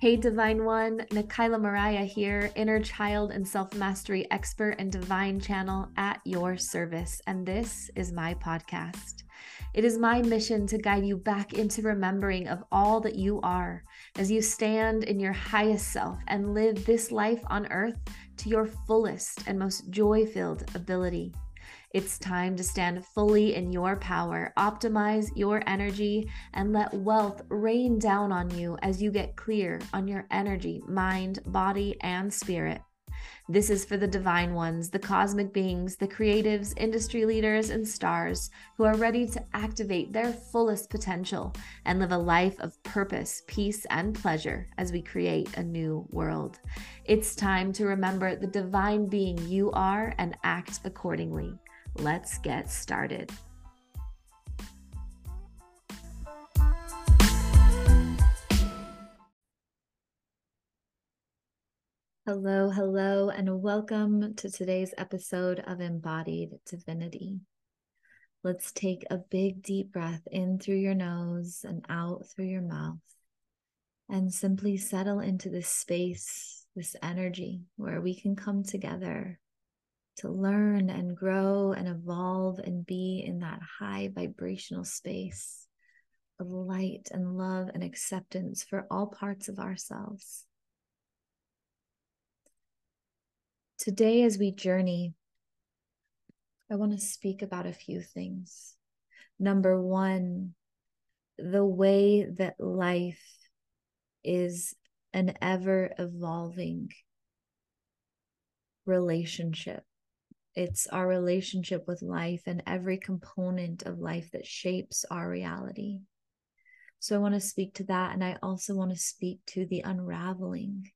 Hey, Divine One, Nikayla Mariah here, inner child and self mastery expert and divine channel at your service. And this is my podcast. It is my mission to guide you back into remembering of all that you are as you stand in your highest self and live this life on earth to your fullest and most joy filled ability. It's time to stand fully in your power, optimize your energy, and let wealth rain down on you as you get clear on your energy, mind, body, and spirit. This is for the divine ones, the cosmic beings, the creatives, industry leaders, and stars who are ready to activate their fullest potential and live a life of purpose, peace, and pleasure as we create a new world. It's time to remember the divine being you are and act accordingly. Let's get started. Hello, hello, and welcome to today's episode of Embodied Divinity. Let's take a big deep breath in through your nose and out through your mouth, and simply settle into this space, this energy where we can come together to learn and grow and evolve and be in that high vibrational space of light and love and acceptance for all parts of ourselves. Today, as we journey, I want to speak about a few things. Number one, the way that life is an ever evolving relationship it's our relationship with life and every component of life that shapes our reality. So I want to speak to that. And I also want to speak to the unraveling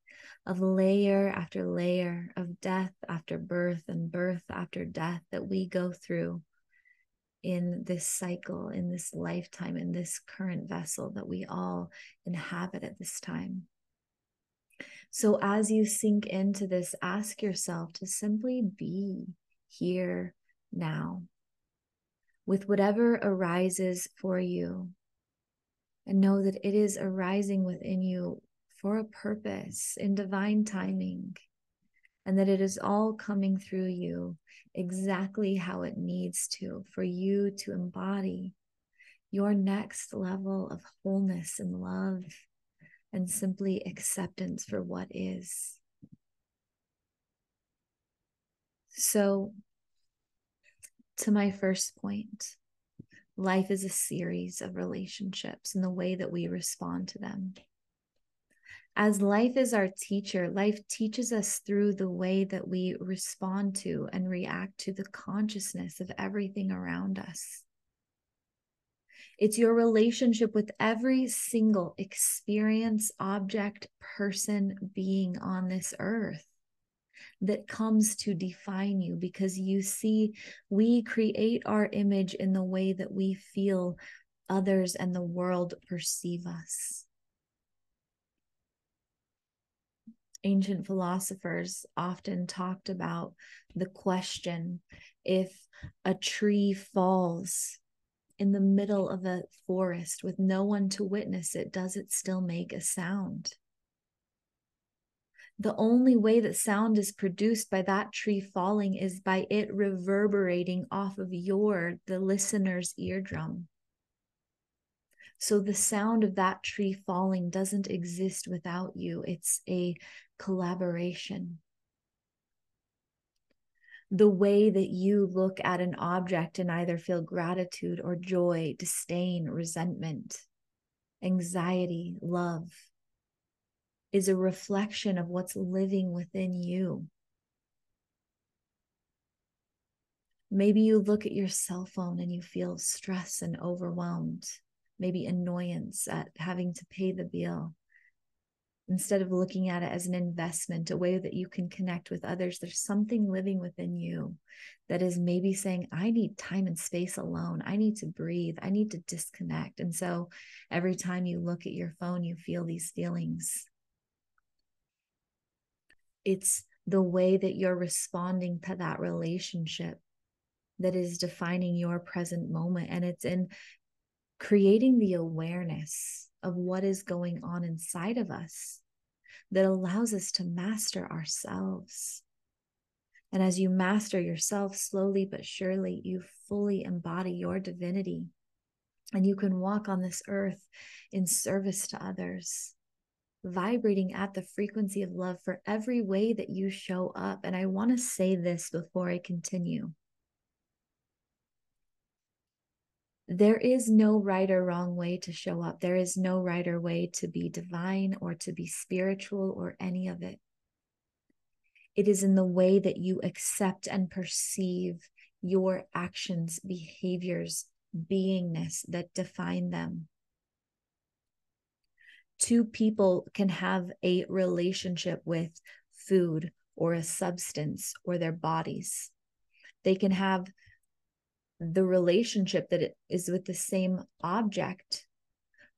of layer after layer of death after birth and birth after death that we go through in this cycle, in this lifetime, in this current vessel that we all inhabit at this time. So, as you sink into this, ask yourself to simply be here, now, with whatever arises for you. And know that it is arising within you for a purpose in divine timing, and that it is all coming through you exactly how it needs to for you to embody your next level of wholeness and love and simply acceptance for what is. So, to my first point, life is a series of relationships and the way that we respond to them. As life is our teacher, life teaches us through the way that we respond to and react to the consciousness of everything around us. It's your relationship with every single experience, object, person, being on this earth that comes to define you because you see, we create our image in the way that we feel others and the world perceive us. Ancient philosophers often talked about the question if a tree falls in the middle of a forest with no one to witness it, does it still make a sound? The only way that sound is produced by that tree falling is by it reverberating off of your, the listener's eardrum. So the sound of that tree falling doesn't exist without you, it's a collaboration. The way that you look at an object and either feel gratitude or joy, disdain, resentment, anxiety, love is a reflection of what's living within you. Maybe you look at your cell phone and you feel stress and overwhelmed, maybe annoyance at having to pay the bill. Instead of looking at it as an investment, a way that you can connect with others, there's something living within you that is maybe saying, I need time and space alone. I need to breathe. I need to disconnect. And so every time you look at your phone, you feel these feelings it's the way that you're responding to that relationship that is defining your present moment. And it's in creating the awareness of what is going on inside of us that allows us to master ourselves. And as you master yourself slowly but surely, you fully embody your divinity. And you can walk on this earth in service to others, vibrating at the frequency of love for every way that you show up. And I want to say this before I continue. There is no right or wrong way to show up. There is no right or way to be divine or to be spiritual or any of it. It is in the way that you accept and perceive your actions, behaviors, beingness that define them. Two people can have a relationship with food or a substance or their bodies. They can have the relationship that it is with the same object,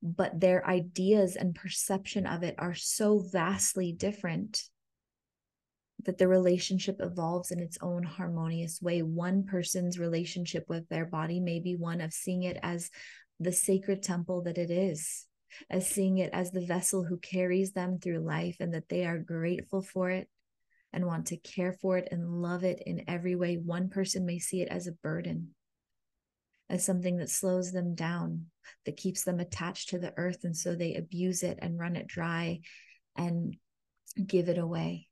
but their ideas and perception of it are so vastly different that the relationship evolves in its own harmonious way. One person's relationship with their body may be one of seeing it as the sacred temple that it is, as seeing it as the vessel who carries them through life, and that they are grateful for it and want to care for it and love it in every way. One person may see it as a burden, as something that slows them down, that keeps them attached to the earth. And so they abuse it and run it dry and give it away.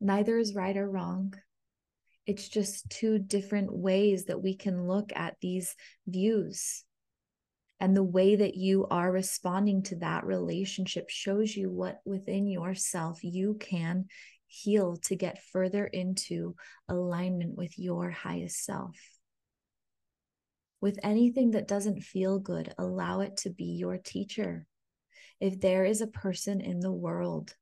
Neither is right or wrong. It's just two different ways that we can look at these views. And the way that you are responding to that relationship shows you what within yourself you can heal to get further into alignment with your highest self. With anything that doesn't feel good, allow it to be your teacher. If there is a person in the world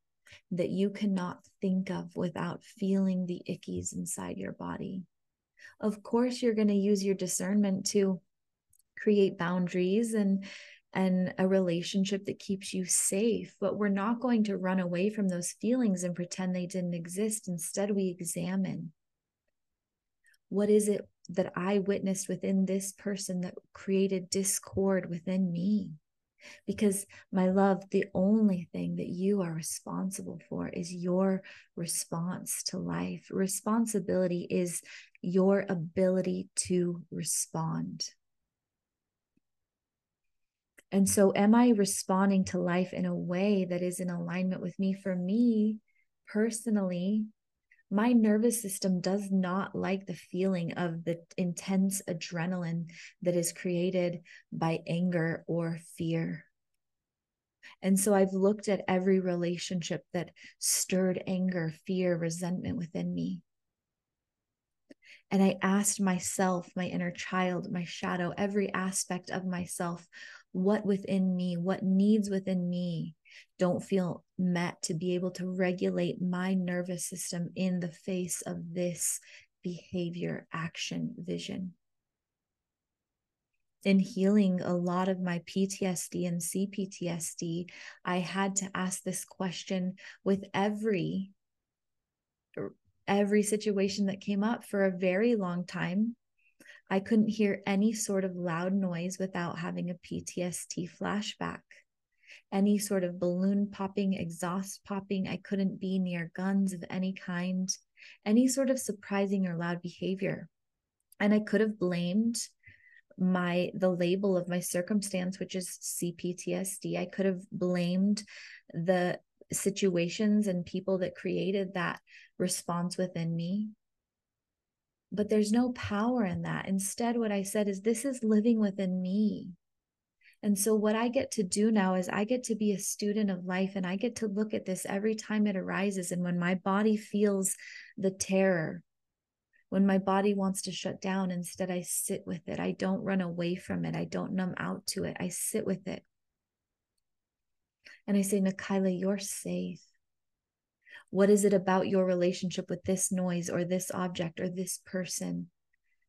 that you cannot think of without feeling the ickies inside your body. Of course, you're going to use your discernment to create boundaries and and a relationship that keeps you safe but we're not going to run away from those feelings and pretend they didn't exist instead we examine what is it that i witnessed within this person that created discord within me because, my love, the only thing that you are responsible for is your response to life. Responsibility is your ability to respond. And so, am I responding to life in a way that is in alignment with me? For me personally, my nervous system does not like the feeling of the intense adrenaline that is created by anger or fear. And so I've looked at every relationship that stirred anger, fear, resentment within me. And I asked myself, my inner child, my shadow, every aspect of myself, what within me, what needs within me don't feel met to be able to regulate my nervous system in the face of this behavior, action, vision. In healing a lot of my PTSD and CPTSD, I had to ask this question with every every situation that came up for a very long time. I couldn't hear any sort of loud noise without having a PTSD flashback any sort of balloon popping, exhaust popping. I couldn't be near guns of any kind, any sort of surprising or loud behavior. And I could have blamed my the label of my circumstance which is CPTSD I could have blamed the situations and people that created that response within me but there's no power in that instead what I said is this is living within me and so, what I get to do now is I get to be a student of life and I get to look at this every time it arises. And when my body feels the terror, when my body wants to shut down, instead I sit with it. I don't run away from it. I don't numb out to it. I sit with it. And I say, Nakayla, you're safe. What is it about your relationship with this noise or this object or this person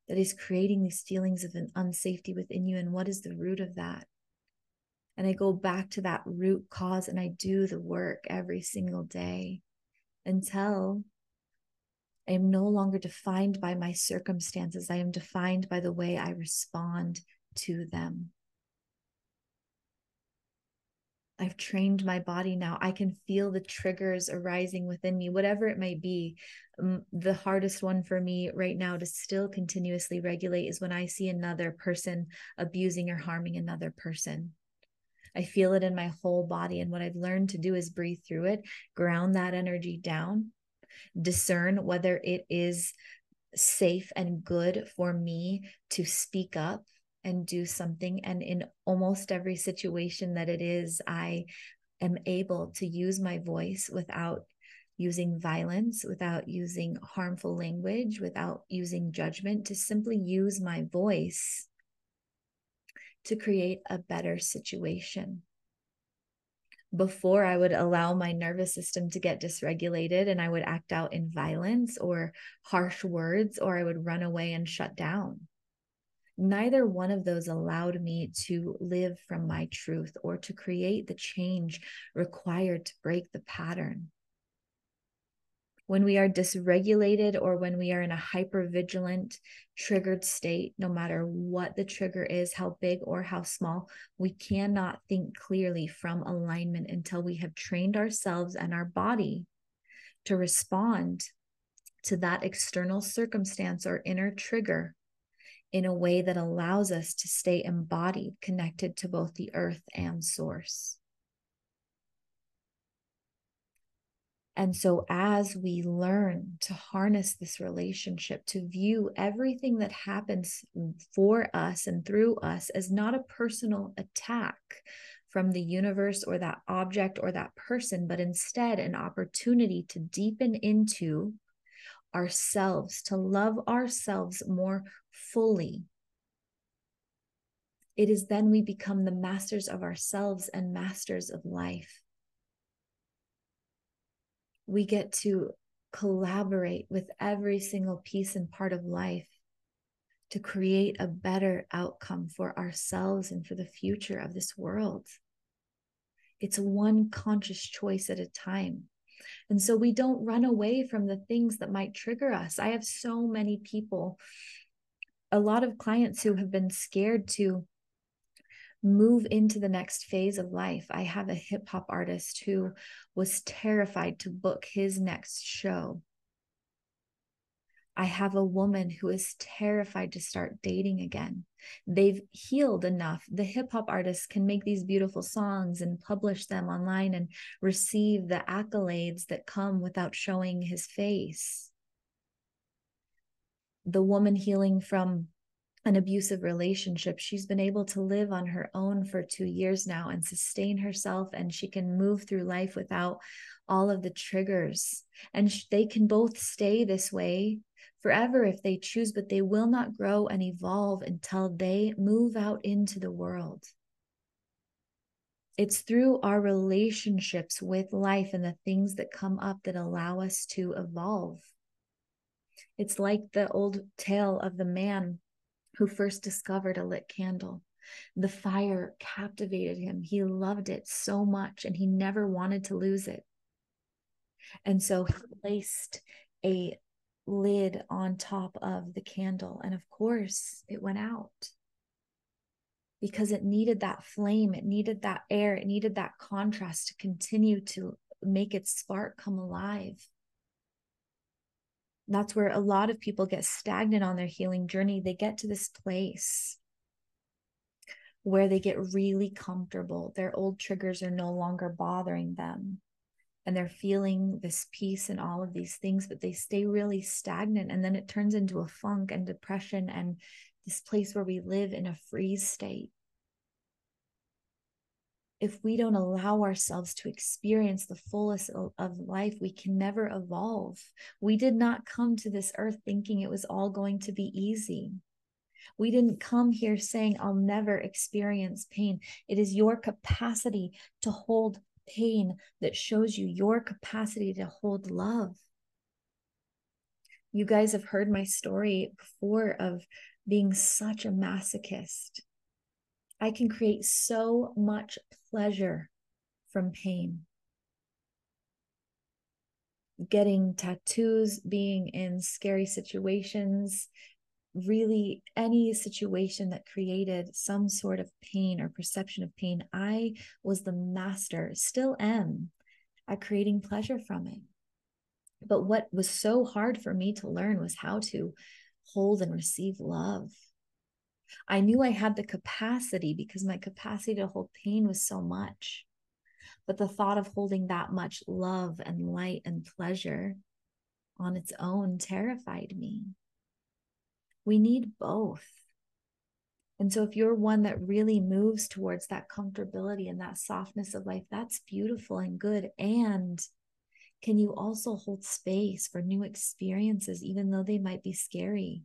that is creating these feelings of an unsafety within you? And what is the root of that? And I go back to that root cause and I do the work every single day until I am no longer defined by my circumstances. I am defined by the way I respond to them. I've trained my body now. I can feel the triggers arising within me, whatever it might be. The hardest one for me right now to still continuously regulate is when I see another person abusing or harming another person. I feel it in my whole body. And what I've learned to do is breathe through it, ground that energy down, discern whether it is safe and good for me to speak up and do something. And in almost every situation that it is, I am able to use my voice without using violence, without using harmful language, without using judgment, to simply use my voice to create a better situation. Before, I would allow my nervous system to get dysregulated and I would act out in violence or harsh words, or I would run away and shut down neither one of those allowed me to live from my truth or to create the change required to break the pattern. When we are dysregulated or when we are in a hypervigilant, triggered state, no matter what the trigger is, how big or how small, we cannot think clearly from alignment until we have trained ourselves and our body to respond to that external circumstance or inner trigger in a way that allows us to stay embodied, connected to both the earth and source. And so, as we learn to harness this relationship, to view everything that happens for us and through us as not a personal attack from the universe or that object or that person, but instead an opportunity to deepen into ourselves, to love ourselves more fully. It is then we become the masters of ourselves and masters of life. We get to collaborate with every single piece and part of life to create a better outcome for ourselves and for the future of this world. It's one conscious choice at a time. And so we don't run away from the things that might trigger us. I have so many people, a lot of clients who have been scared to move into the next phase of life. I have a hip hop artist who was terrified to book his next show I have a woman who is terrified to start dating again. They've healed enough. The hip hop artists can make these beautiful songs and publish them online and receive the accolades that come without showing his face. The woman healing from an abusive relationship, she's been able to live on her own for two years now and sustain herself, and she can move through life without all of the triggers. And they can both stay this way forever if they choose, but they will not grow and evolve until they move out into the world. It's through our relationships with life and the things that come up that allow us to evolve. It's like the old tale of the man who first discovered a lit candle. The fire captivated him. He loved it so much and he never wanted to lose it. And so he placed a lid on top of the candle. And of course, it went out because it needed that flame, it needed that air, it needed that contrast to continue to make its spark come alive. That's where a lot of people get stagnant on their healing journey. They get to this place where they get really comfortable. Their old triggers are no longer bothering them and they're feeling this peace and all of these things, but they stay really stagnant. And then it turns into a funk and depression and this place where we live in a freeze state. If we don't allow ourselves to experience the fullest of life, we can never evolve. We did not come to this earth thinking it was all going to be easy. We didn't come here saying, I'll never experience pain. It is your capacity to hold pain that shows you your capacity to hold love. You guys have heard my story before of being such a masochist. I can create so much pleasure from pain. Getting tattoos, being in scary situations, really any situation that created some sort of pain or perception of pain, I was the master, still am, at creating pleasure from it. But what was so hard for me to learn was how to hold and receive love. I knew I had the capacity because my capacity to hold pain was so much. But the thought of holding that much love and light and pleasure on its own terrified me. We need both. And so, if you're one that really moves towards that comfortability and that softness of life, that's beautiful and good. And can you also hold space for new experiences, even though they might be scary?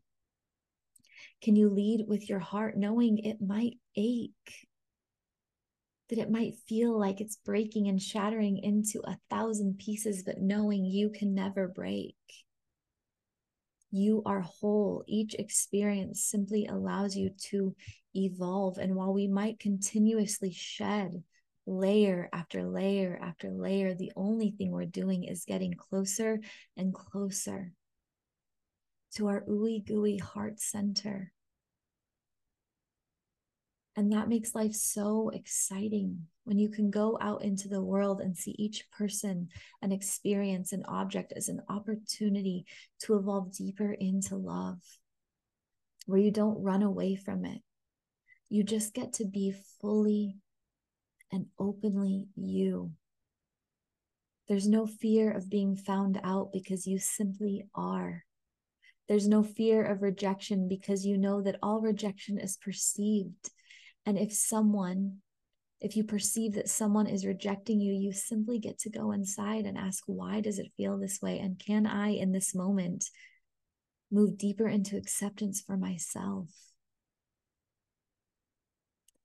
Can you lead with your heart, knowing it might ache? That it might feel like it's breaking and shattering into a thousand pieces, but knowing you can never break you are whole. Each experience simply allows you to evolve. And while we might continuously shed layer after layer after layer, the only thing we're doing is getting closer and closer to our ooey gooey heart center. And that makes life so exciting when you can go out into the world and see each person and experience an object as an opportunity to evolve deeper into love, where you don't run away from it. You just get to be fully and openly you. There's no fear of being found out because you simply are. There's no fear of rejection because you know that all rejection is perceived and if someone, if you perceive that someone is rejecting you, you simply get to go inside and ask, why does it feel this way? And can I, in this moment, move deeper into acceptance for myself?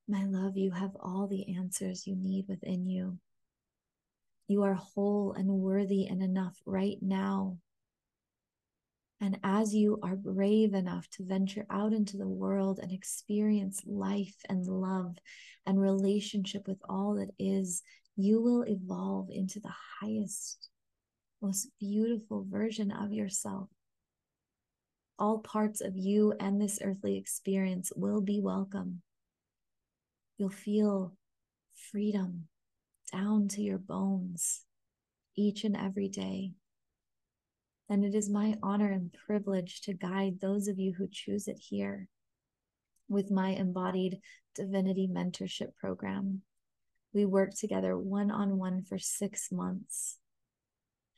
My love, you have all the answers you need within you. You are whole and worthy and enough right now and as you are brave enough to venture out into the world and experience life and love and relationship with all that is, you will evolve into the highest, most beautiful version of yourself. All parts of you and this earthly experience will be welcome. You'll feel freedom down to your bones each and every day and it is my honor and privilege to guide those of you who choose it here with my embodied divinity mentorship program. We work together one on one for six months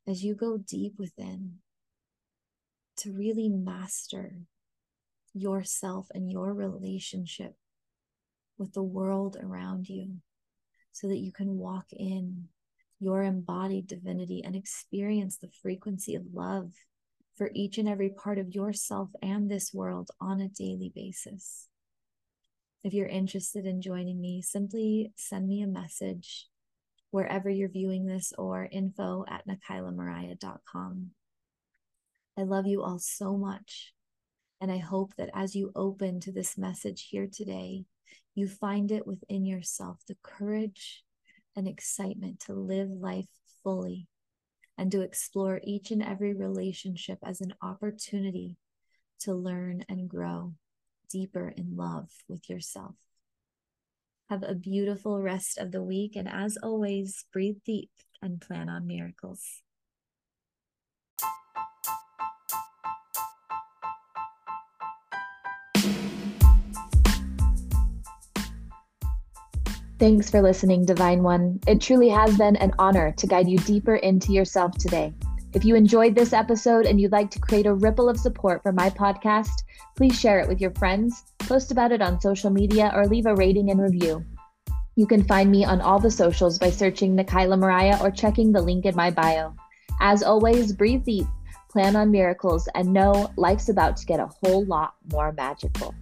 as you go deep within to really master yourself and your relationship with the world around you so that you can walk in your embodied divinity and experience the frequency of love for each and every part of yourself and this world on a daily basis. If you're interested in joining me, simply send me a message wherever you're viewing this or info at nakailamariah.com. I love you all so much. And I hope that as you open to this message here today, you find it within yourself the courage and excitement to live life fully and to explore each and every relationship as an opportunity to learn and grow deeper in love with yourself. Have a beautiful rest of the week. And as always, breathe deep and plan on miracles. Thanks for listening, Divine One. It truly has been an honor to guide you deeper into yourself today. If you enjoyed this episode and you'd like to create a ripple of support for my podcast, please share it with your friends, post about it on social media, or leave a rating and review. You can find me on all the socials by searching Nakaila Mariah or checking the link in my bio. As always, breathe deep, plan on miracles, and know life's about to get a whole lot more magical.